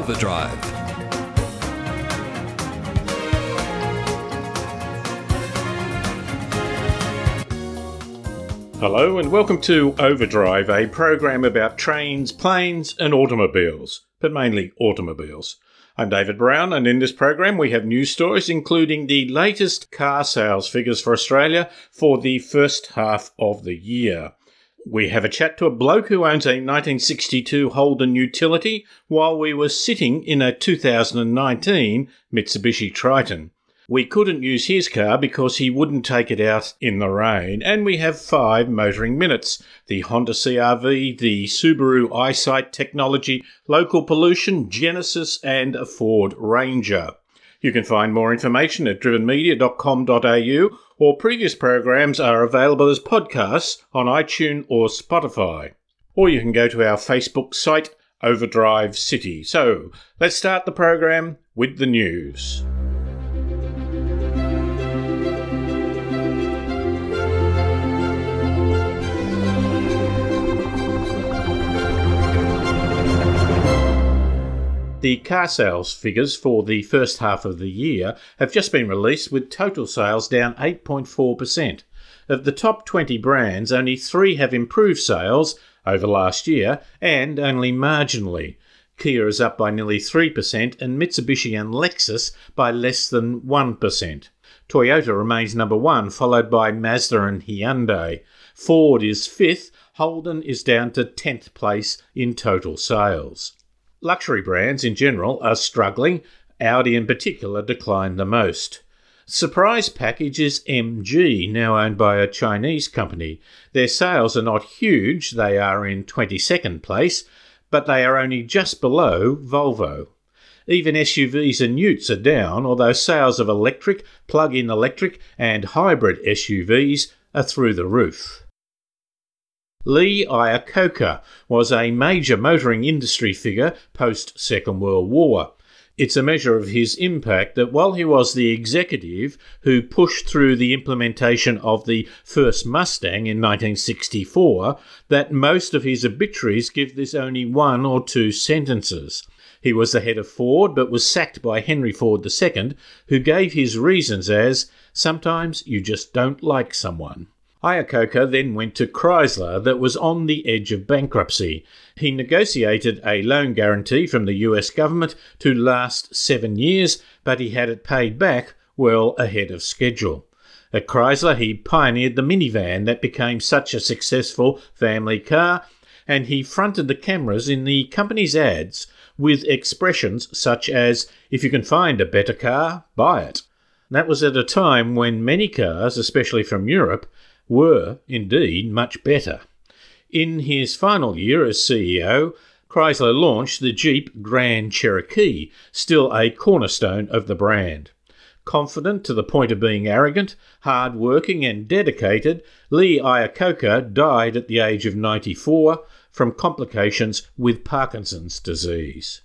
Overdrive. Hello and welcome to Overdrive, a program about trains, planes, and automobiles, but mainly automobiles. I'm David Brown, and in this program we have news stories including the latest car sales figures for Australia for the first half of the year. We have a chat to a bloke who owns a 1962 Holden utility while we were sitting in a 2019 Mitsubishi Triton. We couldn't use his car because he wouldn't take it out in the rain. And we have five motoring minutes the Honda CRV, the Subaru Eyesight Technology, Local Pollution, Genesis, and a Ford Ranger. You can find more information at drivenmedia.com.au or previous programs are available as podcasts on iTunes or Spotify. Or you can go to our Facebook site, Overdrive City. So let's start the program with the news. The car sales figures for the first half of the year have just been released with total sales down 8.4%. Of the top 20 brands, only three have improved sales over last year and only marginally. Kia is up by nearly 3% and Mitsubishi and Lexus by less than 1%. Toyota remains number one, followed by Mazda and Hyundai. Ford is fifth, Holden is down to 10th place in total sales. Luxury brands in general are struggling. Audi in particular declined the most. Surprise package is MG, now owned by a Chinese company. Their sales are not huge, they are in 22nd place, but they are only just below Volvo. Even SUVs and utes are down, although sales of electric, plug in electric, and hybrid SUVs are through the roof. Lee Iacocca was a major motoring industry figure post Second World War. It's a measure of his impact that while he was the executive who pushed through the implementation of the first Mustang in 1964, that most of his obituaries give this only one or two sentences. He was the head of Ford, but was sacked by Henry Ford II, who gave his reasons as sometimes you just don't like someone. Iacocca then went to Chrysler that was on the edge of bankruptcy. He negotiated a loan guarantee from the US government to last seven years, but he had it paid back well ahead of schedule. At Chrysler, he pioneered the minivan that became such a successful family car, and he fronted the cameras in the company's ads with expressions such as, If you can find a better car, buy it. That was at a time when many cars, especially from Europe, were indeed much better. In his final year as CEO, Chrysler launched the Jeep Grand Cherokee, still a cornerstone of the brand. Confident to the point of being arrogant, hard working, and dedicated, Lee Iacocca died at the age of 94 from complications with Parkinson's disease.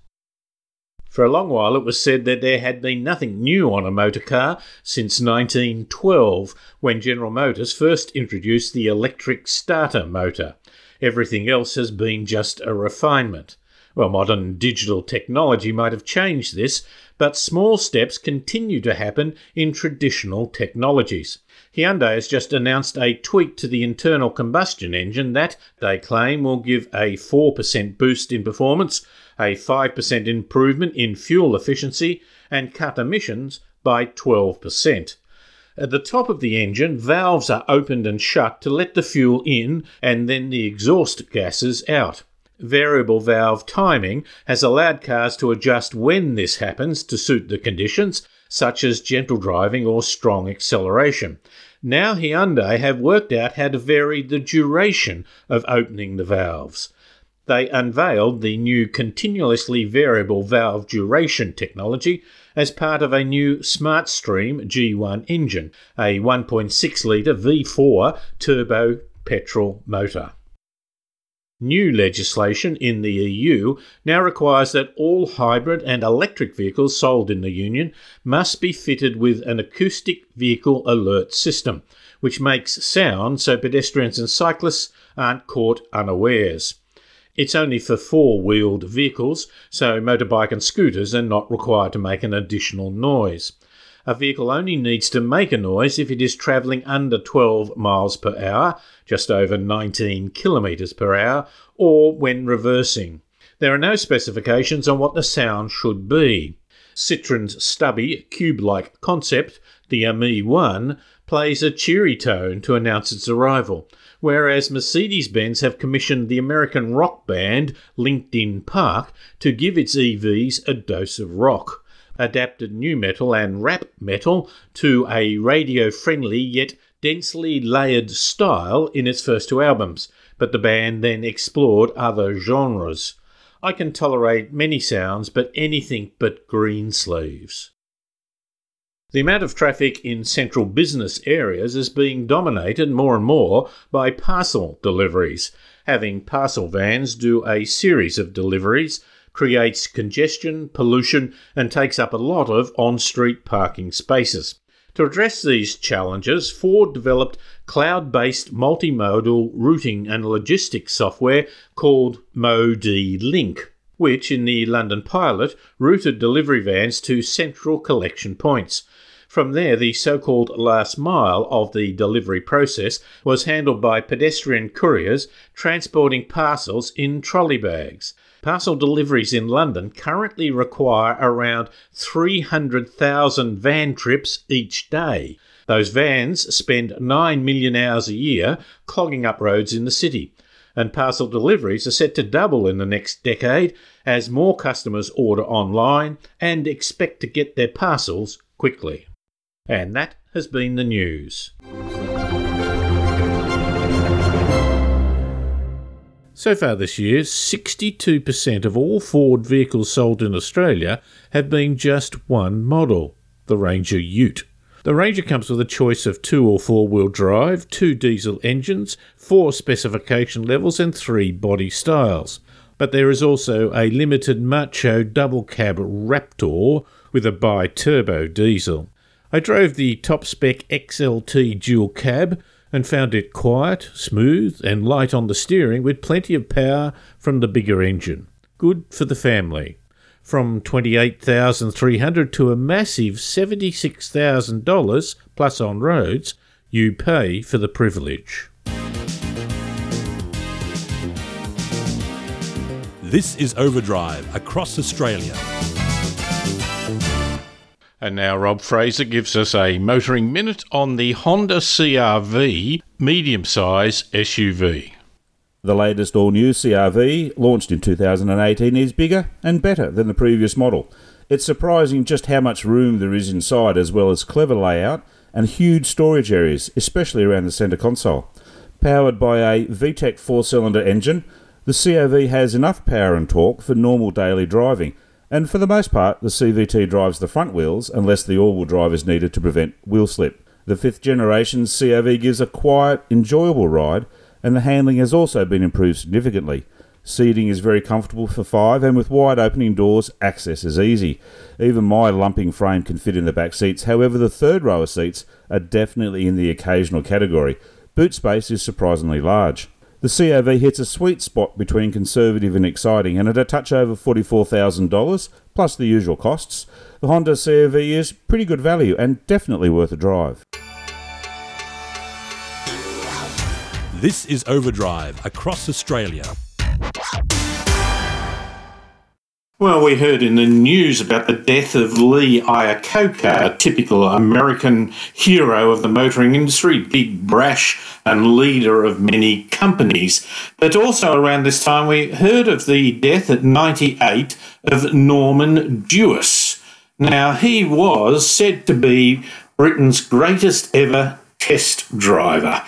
For a long while, it was said that there had been nothing new on a motor car since 1912, when General Motors first introduced the electric starter motor. Everything else has been just a refinement. Well, modern digital technology might have changed this, but small steps continue to happen in traditional technologies. Hyundai has just announced a tweak to the internal combustion engine that, they claim, will give a 4% boost in performance, a 5% improvement in fuel efficiency, and cut emissions by 12%. At the top of the engine, valves are opened and shut to let the fuel in and then the exhaust gases out. Variable valve timing has allowed cars to adjust when this happens to suit the conditions, such as gentle driving or strong acceleration. Now Hyundai have worked out how to vary the duration of opening the valves. They unveiled the new continuously variable valve duration technology as part of a new SmartStream G1 engine, a 1.6 litre V4 turbo petrol motor. New legislation in the EU now requires that all hybrid and electric vehicles sold in the Union must be fitted with an acoustic vehicle alert system, which makes sound so pedestrians and cyclists aren't caught unawares. It's only for four wheeled vehicles, so motorbike and scooters are not required to make an additional noise. A vehicle only needs to make a noise if it is travelling under 12 miles per hour, just over 19 kilometres per hour, or when reversing. There are no specifications on what the sound should be. Citroen's stubby, cube like concept, the AMI 1, plays a cheery tone to announce its arrival, whereas Mercedes Benz have commissioned the American rock band Linkin Park to give its EVs a dose of rock. Adapted new metal and rap metal to a radio friendly yet densely layered style in its first two albums, but the band then explored other genres. I can tolerate many sounds, but anything but Greensleeves. The amount of traffic in central business areas is being dominated more and more by parcel deliveries. Having parcel vans do a series of deliveries creates congestion, pollution, and takes up a lot of on street parking spaces. To address these challenges, Ford developed cloud based multimodal routing and logistics software called MoD Link, which in the London pilot routed delivery vans to central collection points. From there, the so called last mile of the delivery process was handled by pedestrian couriers transporting parcels in trolley bags. Parcel deliveries in London currently require around 300,000 van trips each day. Those vans spend 9 million hours a year clogging up roads in the city. And parcel deliveries are set to double in the next decade as more customers order online and expect to get their parcels quickly. And that has been the news. So far this year, 62% of all Ford vehicles sold in Australia have been just one model, the Ranger Ute. The Ranger comes with a choice of two or four wheel drive, two diesel engines, four specification levels, and three body styles. But there is also a limited macho double cab Raptor with a bi turbo diesel. I drove the top spec XLT dual cab and found it quiet, smooth, and light on the steering with plenty of power from the bigger engine. Good for the family. From 28,300 to a massive $76,000 plus on roads, you pay for the privilege. This is Overdrive across Australia. And now Rob Fraser gives us a motoring minute on the Honda CRV medium size SUV. The latest all new CRV, launched in 2018, is bigger and better than the previous model. It's surprising just how much room there is inside, as well as clever layout and huge storage areas, especially around the centre console. Powered by a VTEC four cylinder engine, the CRV has enough power and torque for normal daily driving and for the most part, the CVT drives the front wheels unless the all wheel drive is needed to prevent wheel slip. The fifth generation CRV gives a quiet, enjoyable ride, and the handling has also been improved significantly. Seating is very comfortable for five, and with wide opening doors, access is easy. Even my lumping frame can fit in the back seats, however, the third row of seats are definitely in the occasional category. Boot space is surprisingly large. The CRV hits a sweet spot between conservative and exciting, and at a touch over $44,000, plus the usual costs, the Honda CRV is pretty good value and definitely worth a drive. This is Overdrive across Australia. Well, we heard in the news about the death of Lee Iacocca, a typical American hero of the motoring industry, big, brash, and leader of many companies. But also around this time, we heard of the death at 98 of Norman Dewis. Now, he was said to be Britain's greatest ever test driver.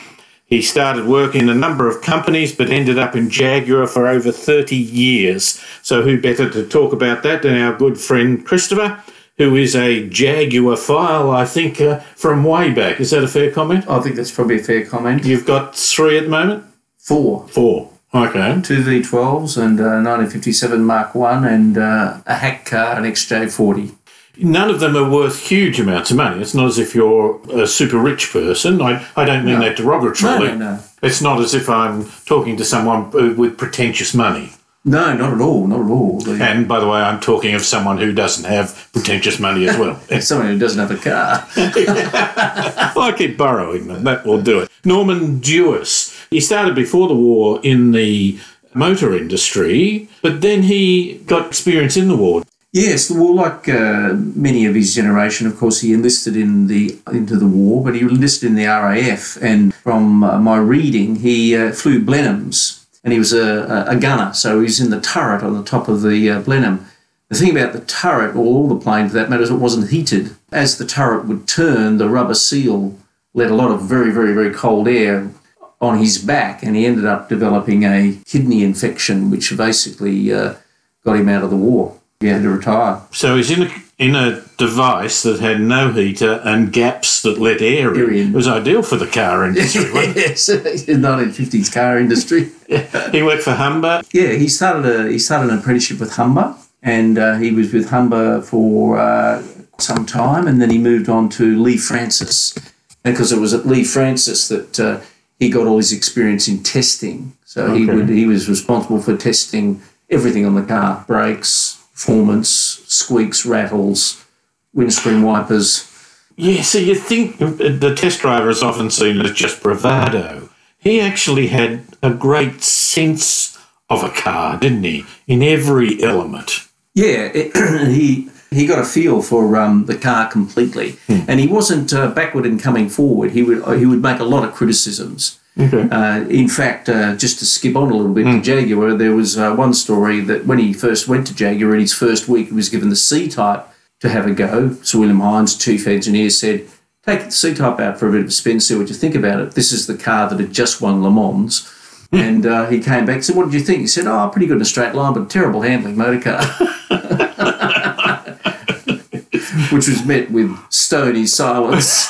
He started working in a number of companies but ended up in Jaguar for over 30 years. So, who better to talk about that than our good friend Christopher, who is a Jaguarphile, I think, uh, from way back. Is that a fair comment? I think that's probably a fair comment. You've got three at the moment? Four. Four. Okay. Two V12s and a 1957 Mark 1 and uh, a hack car, an XJ40 none of them are worth huge amounts of money. It's not as if you're a super rich person. I, I don't mean no. that derogatorily. No, no, no. It's not as if I'm talking to someone uh, with pretentious money. No, not at all. Not at all. The- And by the way, I'm talking of someone who doesn't have pretentious money as well. someone who doesn't have a car. Well, I keep borrowing them. That will do it. Norman Dewis. He started before the war in the motor industry, but then he got experience in the war. Yes, well, like uh, many of his generation, of course, he enlisted in the into the war, but he enlisted in the RAF. And from uh, my reading, he uh, flew Blenheims, and he was a, a gunner, so he was in the turret on the top of the uh, Blenheim. The thing about the turret, or all the plane for that matter, is it wasn't heated. As the turret would turn, the rubber seal let a lot of very, very, very cold air on his back, and he ended up developing a kidney infection, which basically uh, got him out of the war. He had to retire. So he's in a, in a device that had no heater and gaps that let air Air in. in. It was ideal for the car industry. wasn't yes, in the 1950s car industry. it? he worked for Humber. Yeah, he started a he started an apprenticeship with Humber, and uh, he was with Humber for uh, some time, and then he moved on to Lea-Francis, because it was at Lea-Francis that uh, he got all his experience in testing. So he would he was responsible for testing everything on the car: brakes, performance, squeaks, rattles, windscreen wipers. Yeah, so you think the test driver is often seen as just bravado. He actually had a great sense of a car, didn't he? In every element. Yeah, it, he he got a feel for um, the car completely, and he wasn't uh, backward in coming forward. He would he would make a lot of criticisms. Okay. Uh, in fact, uh, just to skip on a little bit to Jaguar, there was uh, one story that when he first went to Jaguar in his first week, he was given the C type to have a go. So William Heynes, chief engineer, said, "Take the C type out for a bit of a spin, see what you think about it." This is the car that had just won Le Mans. And uh, he came back and said, What did you think? He said, Oh, pretty good in a straight line, but terrible handling motor car. Which was met with stony silence.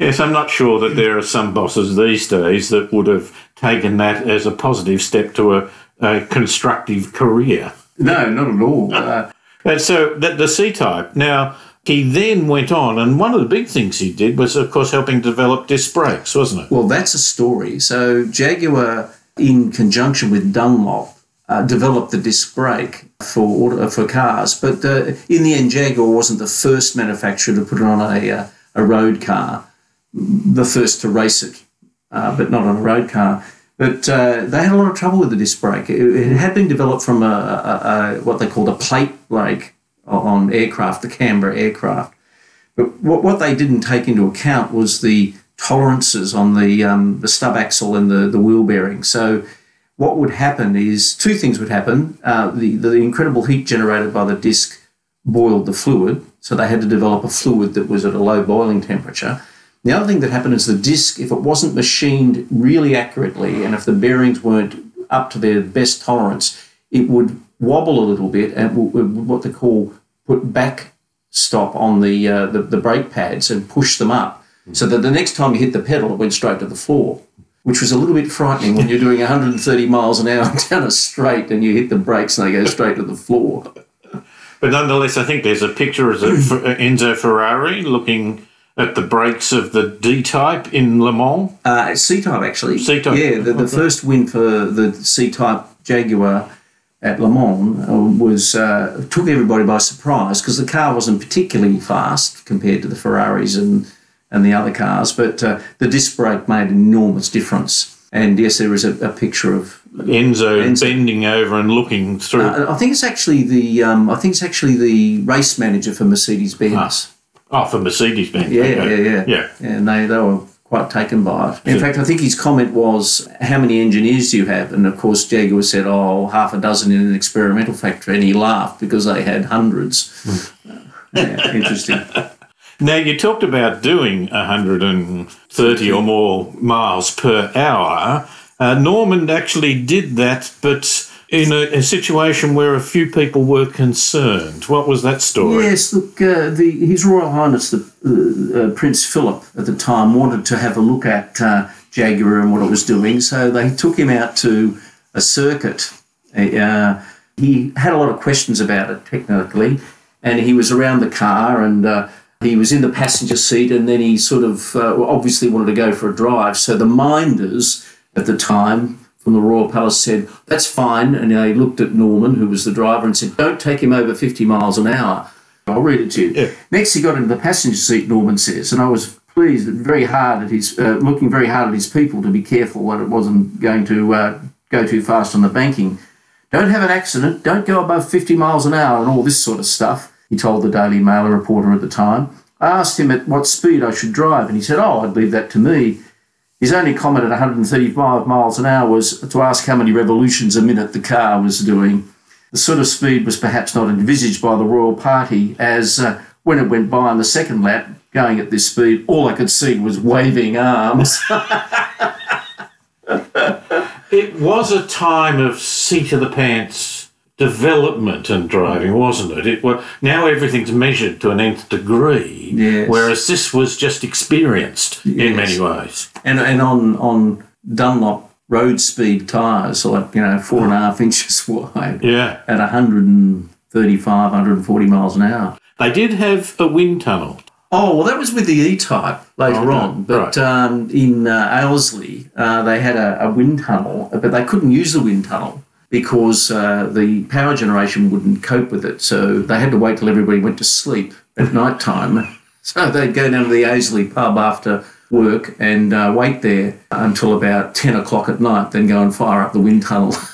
Yes, I'm not sure that there are some bosses these days that would have taken that as a positive step to a, a constructive career. No, not at all. Uh, And so the, the C type. Now, he then went on, and one of the big things he did was, of course, helping develop disc brakes, wasn't it? well, that's a story. So, Jaguar, in conjunction with Dunlop, uh, developed the disc brake for auto, for cars. But uh, in the end, Jaguar wasn't the first manufacturer to put it on a, uh, a road car, the first to race it, uh, but not on a road car. But uh, they had a lot of trouble with the disc brake. It, it had been developed from a, a, a, what they called a plate brake on aircraft, the Canberra aircraft. But what, what they didn't take into account was the tolerances on the um, the stub axle and the, the wheel bearing. So what would happen is two things would happen. Uh, the, the incredible heat generated by the disc boiled the fluid, so they had to develop a fluid that was at a low boiling temperature. The other thing that happened is the disc, if it wasn't machined really accurately and if the bearings weren't up to their best tolerance, it would wobble a little bit and what they call put back stop on the, uh, the the brake pads and push them up, so that the next time you hit the pedal, it went straight to the floor, which was a little bit frightening when you're doing 130 miles an hour down a straight and you hit the brakes and they go straight to the floor. But nonetheless, I think there's a picture of Enzo Ferrari looking at the brakes of the D type in Le Mans. Uh, C-Type actually. C-Type. Yeah, the, the first win for the C-Type Jaguar at Le Mans uh, was uh, took everybody by surprise because the car wasn't particularly fast compared to the Ferraris and and the other cars, but uh, the disc brake made an enormous difference. And yes, there is a, a picture of. Enzo, Enzo. bending over and looking through. Uh, I think it's actually the. Um, I think it's actually the race manager for Mercedes Benz. Oh, for Mercedes Benz. Yeah, okay. yeah, yeah, Yeah. And they, they were quite taken by it. In fact, I think his comment was, "How many engineers do you have?" And of course, Jaguar said, "Oh, half a dozen in an experimental factory," and he laughed because they had hundreds. Hmm. yeah, interesting. Now, you talked about doing 130 or more miles per hour. Uh, Norman actually did that, but in a, a situation where a few people were concerned. What was that story? Yes, look, uh, the, His Royal Highness the uh, uh, Prince Philip at the time wanted to have a look at uh, Jaguar and what it was doing, so they took him out to a circuit. Uh, he had a lot of questions about it technically, and he was around the car and. Uh, he was in the passenger seat, and then he sort of uh, obviously wanted to go for a drive. So the minders at the time from the Royal Palace said, That's fine. And they looked at Norman, who was the driver, and said, Don't take him over 50 miles an hour. I'll read it to you. Yeah. Next, he got into the passenger seat, Norman says, and I was pleased, very hard at his, uh, looking very hard at his people to be careful that it wasn't going to uh, go too fast on the banking. Don't have an accident, don't go above 50 miles an hour, and all this sort of stuff, he told the Daily Mail reporter at the time. I asked him at what speed I should drive, and he said, Oh, I'd leave that to me. His only comment at 135 miles an hour was to ask how many revolutions a minute the car was doing. The sort of speed was perhaps not envisaged by the royal party, as uh, when it went by on the second lap, going at this speed, all I could see was waving arms. It was a time of seat of the pants development and driving, wasn't it? It were, now everything's measured to an nth degree, Yes. whereas this was just experienced in many ways. and and on on Dunlop road speed tyres, like you know four and a half inches wide, Yeah, at 135, 140 miles an hour. they did have a wind tunnel. Oh well, that was with the E-Type later Oh, on, but right. um, in uh, uh, they had a, a wind tunnel, but they couldn't use the wind tunnel because uh, the power generation wouldn't cope with it. So they had to wait till everybody went to sleep at night time. So they'd go down to the Aisley pub after work and uh, wait there until about 10 o'clock at night, then go and fire up the wind tunnel.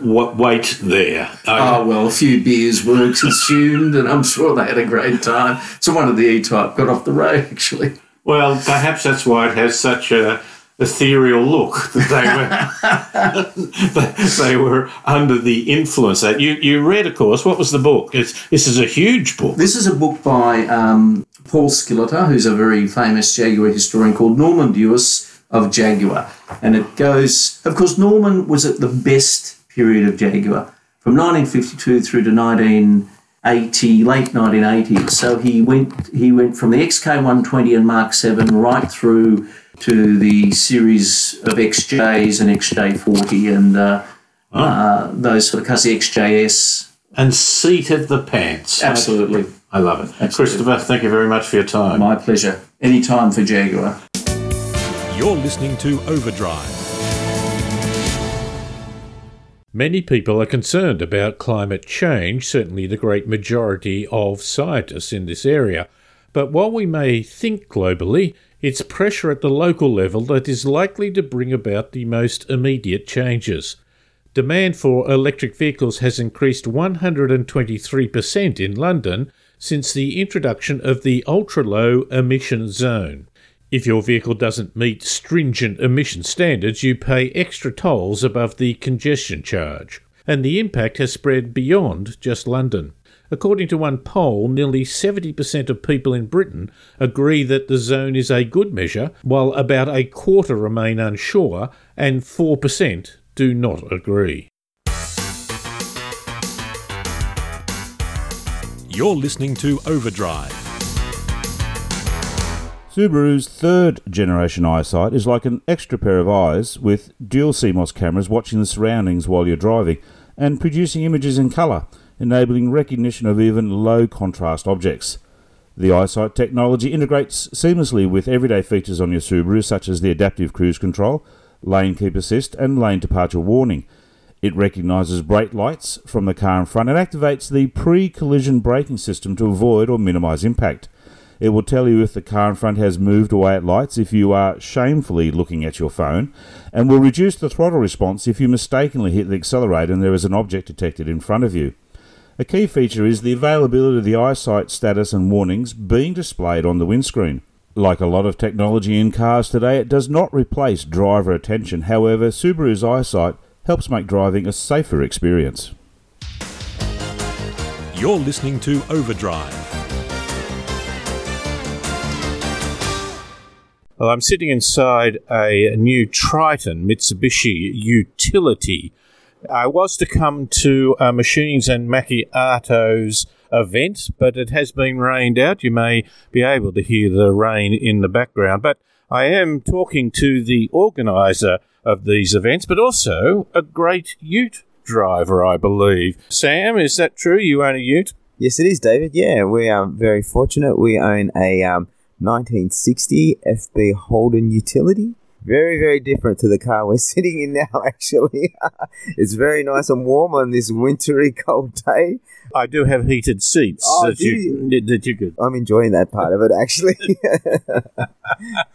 What wait there? oh, well, a few beers were consumed, and I'm sure they had a great time. So one of the E-Type got off the road, actually. Well, perhaps that's why it has such a ethereal look that they were they were under the influence that you you read of course what was the book it's, this is a huge book This is a book by um, Paul Skilleter, who's a very famous Jaguar historian called Norman Dewis of Jaguar. And it goes, of course, Norman was at the best period of Jaguar from 1952 through to 1980, late 1980s. So he went, he went from the XK120 and Mark 7 right through to the series of XJs and XJ40 and uh, uh, those sort of cars, the XJS. and seated the pants Absolutely. I love it Christopher thank you very much for your time My pleasure. Any time for Jaguar. You're listening to Overdrive. Many people are concerned about climate change, certainly the great majority of scientists in this area. But while we may think globally, it's pressure at the local level that is likely to bring about the most immediate changes. Demand for electric vehicles has increased 123% in London since the introduction of the ultra low emission zone. If your vehicle doesn't meet stringent emission standards, you pay extra tolls above the congestion charge. And the impact has spread beyond just London. According to one poll, nearly 70% of people in Britain agree that the zone is a good measure, while about a quarter remain unsure, and 4% do not agree. You're listening to Overdrive. Subaru's third generation eyesight is like an extra pair of eyes with dual CMOS cameras watching the surroundings while you're driving and producing images in colour, enabling recognition of even low contrast objects. The eyesight technology integrates seamlessly with everyday features on your Subaru, such as the adaptive cruise control, lane keep assist, and lane departure warning. It recognises brake lights from the car in front and activates the pre collision braking system to avoid or minimise impact. It will tell you if the car in front has moved away at lights if you are shamefully looking at your phone, and will reduce the throttle response if you mistakenly hit the accelerator and there is an object detected in front of you. A key feature is the availability of the eyesight status and warnings being displayed on the windscreen. Like a lot of technology in cars today, it does not replace driver attention. However, Subaru's eyesight helps make driving a safer experience. You're listening to Overdrive. Well, I'm sitting inside a new Triton Mitsubishi utility. I was to come to uh, Machines and Macchiatos event, but it has been rained out. You may be able to hear the rain in the background, but I am talking to the organiser of these events, but also a great ute driver, I believe. Sam, is that true? You own a ute? Yes, it is, David. Yeah, we are very fortunate. We own a um, 1960 FB Holden utility. Very, very different to the car we're sitting in now, actually. it's very nice and warm on this wintry cold day. I do have heated seats Oh, that, do you, that you could. I'm enjoying that part of it, actually.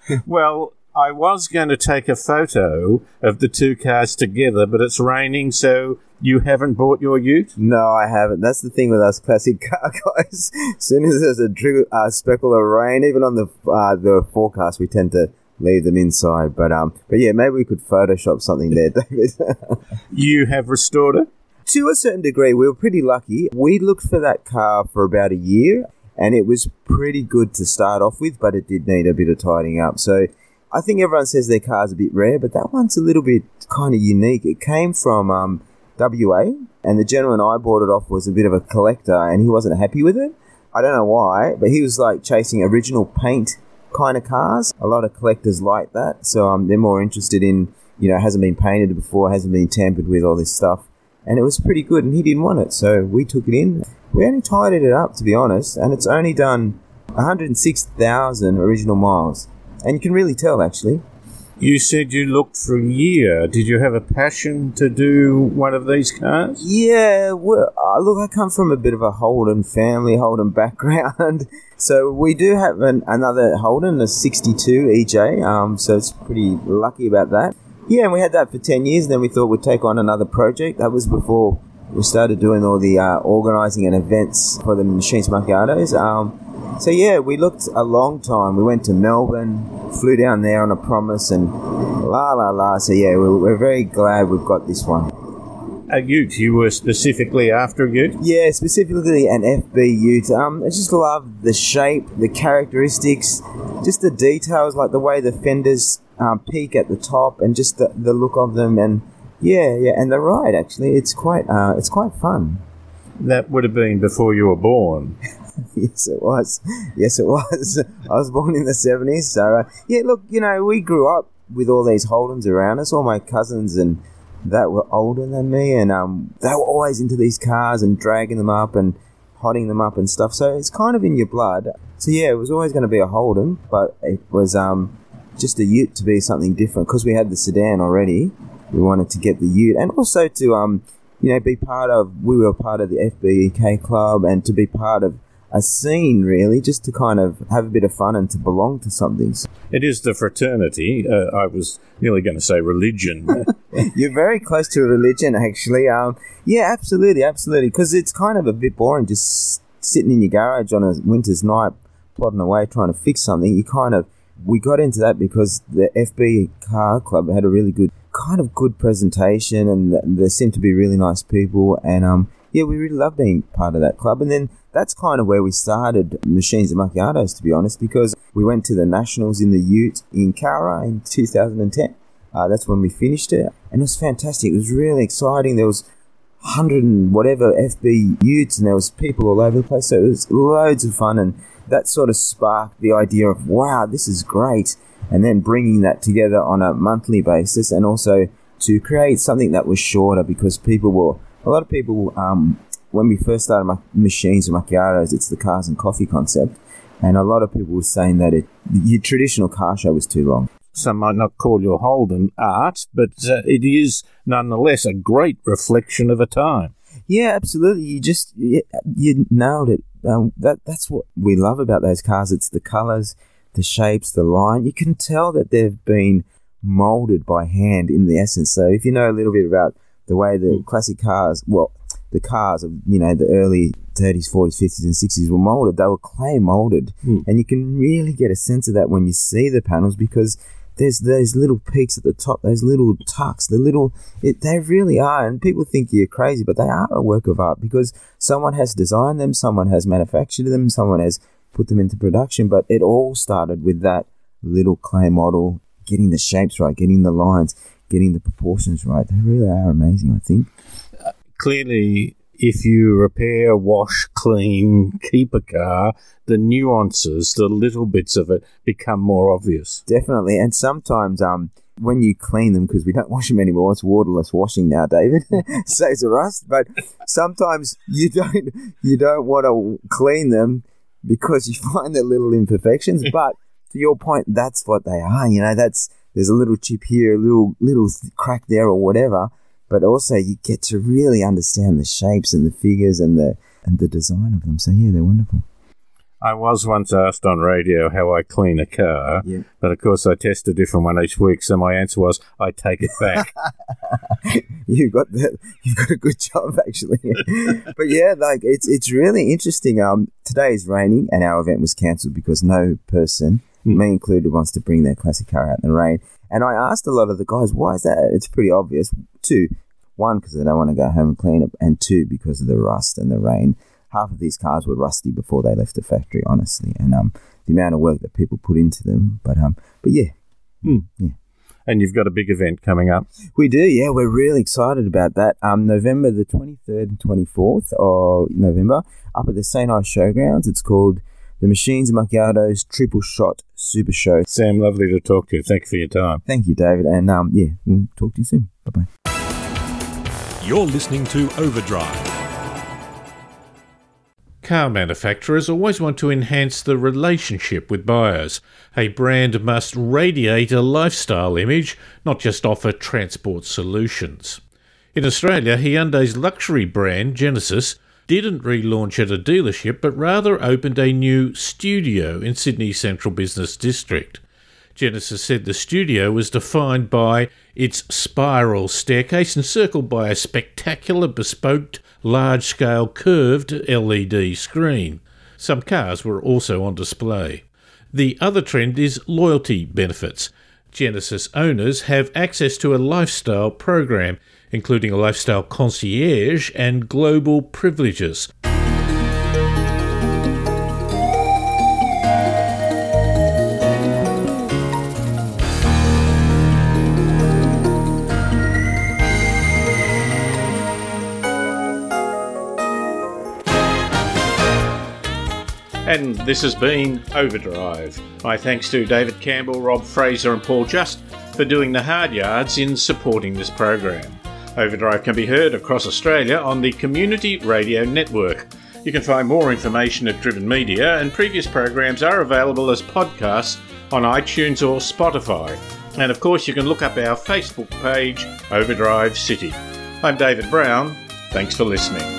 Well, I was going to take a photo of the two cars together, but it's raining, so you haven't bought your ute? no, I haven't. That's the thing with us classic car guys. as soon as there's a dri- uh, speckle of rain, even on the uh, the forecast, we tend to leave them inside. But um, but yeah, maybe we could Photoshop something there, David. You have restored it? to a certain degree, we were pretty lucky. We looked for that car for about a year, and it was pretty good to start off with, but it did need a bit of tidying up. So I think everyone says their car's a bit rare, but that one's a little bit kind of unique. It came from um, WA, and the gentleman I bought it off was a bit of a collector, and he wasn't happy with it. I don't know why, but he was like chasing original paint kind of cars. A lot of collectors like that, so um, they're more interested in you know hasn't been painted before, hasn't been tampered with, all this stuff. And it was pretty good, and he didn't want it, so we took it in. We only tidied it up, to be honest, and it's only done 106,000 original miles, and you can really tell actually. You said you looked for a year. Did you have a passion to do one of these cars? Yeah, well, uh, look, I come from a bit of a Holden family, Holden background. So we do have an, another Holden, a 62 EJ. Um, so it's pretty lucky about that. Yeah, and we had that for 10 years. and Then we thought we'd take on another project. That was before we started doing all the uh, organising and events for the Machines Macchiatos. Um, so yeah, we looked a long time. We went to Melbourne, flew down there on a promise, and la la la. So yeah, we're, we're very glad we've got this one. A ute. You were specifically after a ute? Yeah, specifically an FB Ute. Um, I just love the shape, the characteristics, just the details, like the way the fenders um, peak at the top, and just the, the look of them, and yeah, yeah, and the ride actually, it's quite, uh, it's quite fun. That would have been before you were born. yes, it was. Yes, it was. I was born in the seventies, so uh, yeah. Look, you know, we grew up with all these Holdens around us. All my cousins and that were older than me, and um, they were always into these cars and dragging them up and hotting them up and stuff. So it's kind of in your blood. So yeah, it was always going to be a Holden, but it was um, just a Ute to be something different because we had the sedan already. We wanted to get the Ute, and also to um, you know, be part of. We were part of the FBEK club, and to be part of a scene really, just to kind of have a bit of fun and to belong to something. It is the fraternity. Uh, I was nearly going to say religion. You're very close to a religion, actually. Um, yeah, absolutely, absolutely. Because it's kind of a bit boring just sitting in your garage on a winter's night, plodding away trying to fix something. You kind of we got into that because the FB Car Club had a really good, kind of good presentation, and th- there seemed to be really nice people. And um, yeah, we really loved being part of that club. And then that's kind of where we started Machines and Macchiatos, to be honest, because we went to the Nationals in the Ute in Cowra in 2010. Uh, that's when we finished it, and it was fantastic. It was really exciting. There was hundred and whatever FB Utes, and there was people all over the place. So it was loads of fun, and that sort of sparked the idea of wow, this is great. And then bringing that together on a monthly basis, and also to create something that was shorter because people were a lot of people um, when we first started my machines and macchiatos, it's the cars and coffee concept, and a lot of people were saying that it your traditional car show was too long. Some might not call your Holden art, but uh, it is nonetheless a great reflection of a time. Yeah, absolutely. You just you, you nailed it. Um, that that's what we love about those cars. It's the colors, the shapes, the line. You can tell that they've been molded by hand in the essence. So if you know a little bit about the way the classic cars, well, the cars of you know the early 30s, 40s, 50s, and 60s were molded. They were clay molded, Hmm. and you can really get a sense of that when you see the panels because there's those little peaks at the top, those little tucks, the little. It, they really are, and people think you're crazy, but they are a work of art because someone has designed them, someone has manufactured them, someone has put them into production. But it all started with that little clay model, getting the shapes right, getting the lines, getting the proportions right. They really are amazing. I think. Clearly, if you repair, wash, clean, keep a car, the nuances, the little bits of it become more obvious. Definitely, and sometimes um when you clean them because we don't wash them anymore, it's waterless washing now, David. Saves the rust, but sometimes you don't you don't want to clean them because you find the little imperfections. But to your point, that's what they are. You know, that's there's a little chip here, a little little crack there, or whatever. But also, you get to really understand the shapes and the figures and the and the design of them. So yeah, they're wonderful. I was once asked on radio how I clean a car, Yeah. but of course I test a different one each week. So my answer was I take it back. you've got the, you've got a good job actually. but yeah, like it's it's really interesting. Um, today is raining and our event was cancelled because no person, me included, wants to bring their classic car out in the rain. And I asked a lot of the guys, why is that? It's pretty obvious. Two, one because they don't want to go home and clean it, and two because of the rust and the rain. Half of these cars were rusty before they left the factory, honestly, and um, the amount of work that people put into them. But um, but yeah, yeah. and you've got a big event coming up. We do, yeah. We're really excited about that. Um, November the 23rd and 24th of November, up at the St. Ives Showgrounds. It's called the Machines and Macchiato's Triple Shot Super Show. Sam, lovely to talk to you. Thank you for your time. Thank you, David. And um, yeah, we'll talk to you soon. Bye bye. You're listening to Overdrive. Car manufacturers always want to enhance the relationship with buyers. A brand must radiate a lifestyle image, not just offer transport solutions. In Australia, Hyundai's luxury brand, Genesis, didn't relaunch at a dealership but rather opened a new studio in Sydney's Central Business District. Genesis said the studio was defined by its spiral staircase encircled by a spectacular bespoke large scale curved LED screen. Some cars were also on display. The other trend is loyalty benefits. Genesis owners have access to a lifestyle program, including a lifestyle concierge and global privileges. And this has been Overdrive. My thanks to David Campbell, Rob Fraser, and Paul Just for doing the hard yards in supporting this program. Overdrive can be heard across Australia on the Community Radio Network. You can find more information at Driven Media, and previous programs are available as podcasts on iTunes or Spotify. And of course, you can look up our Facebook page, Overdrive City. I'm David Brown. Thanks for listening.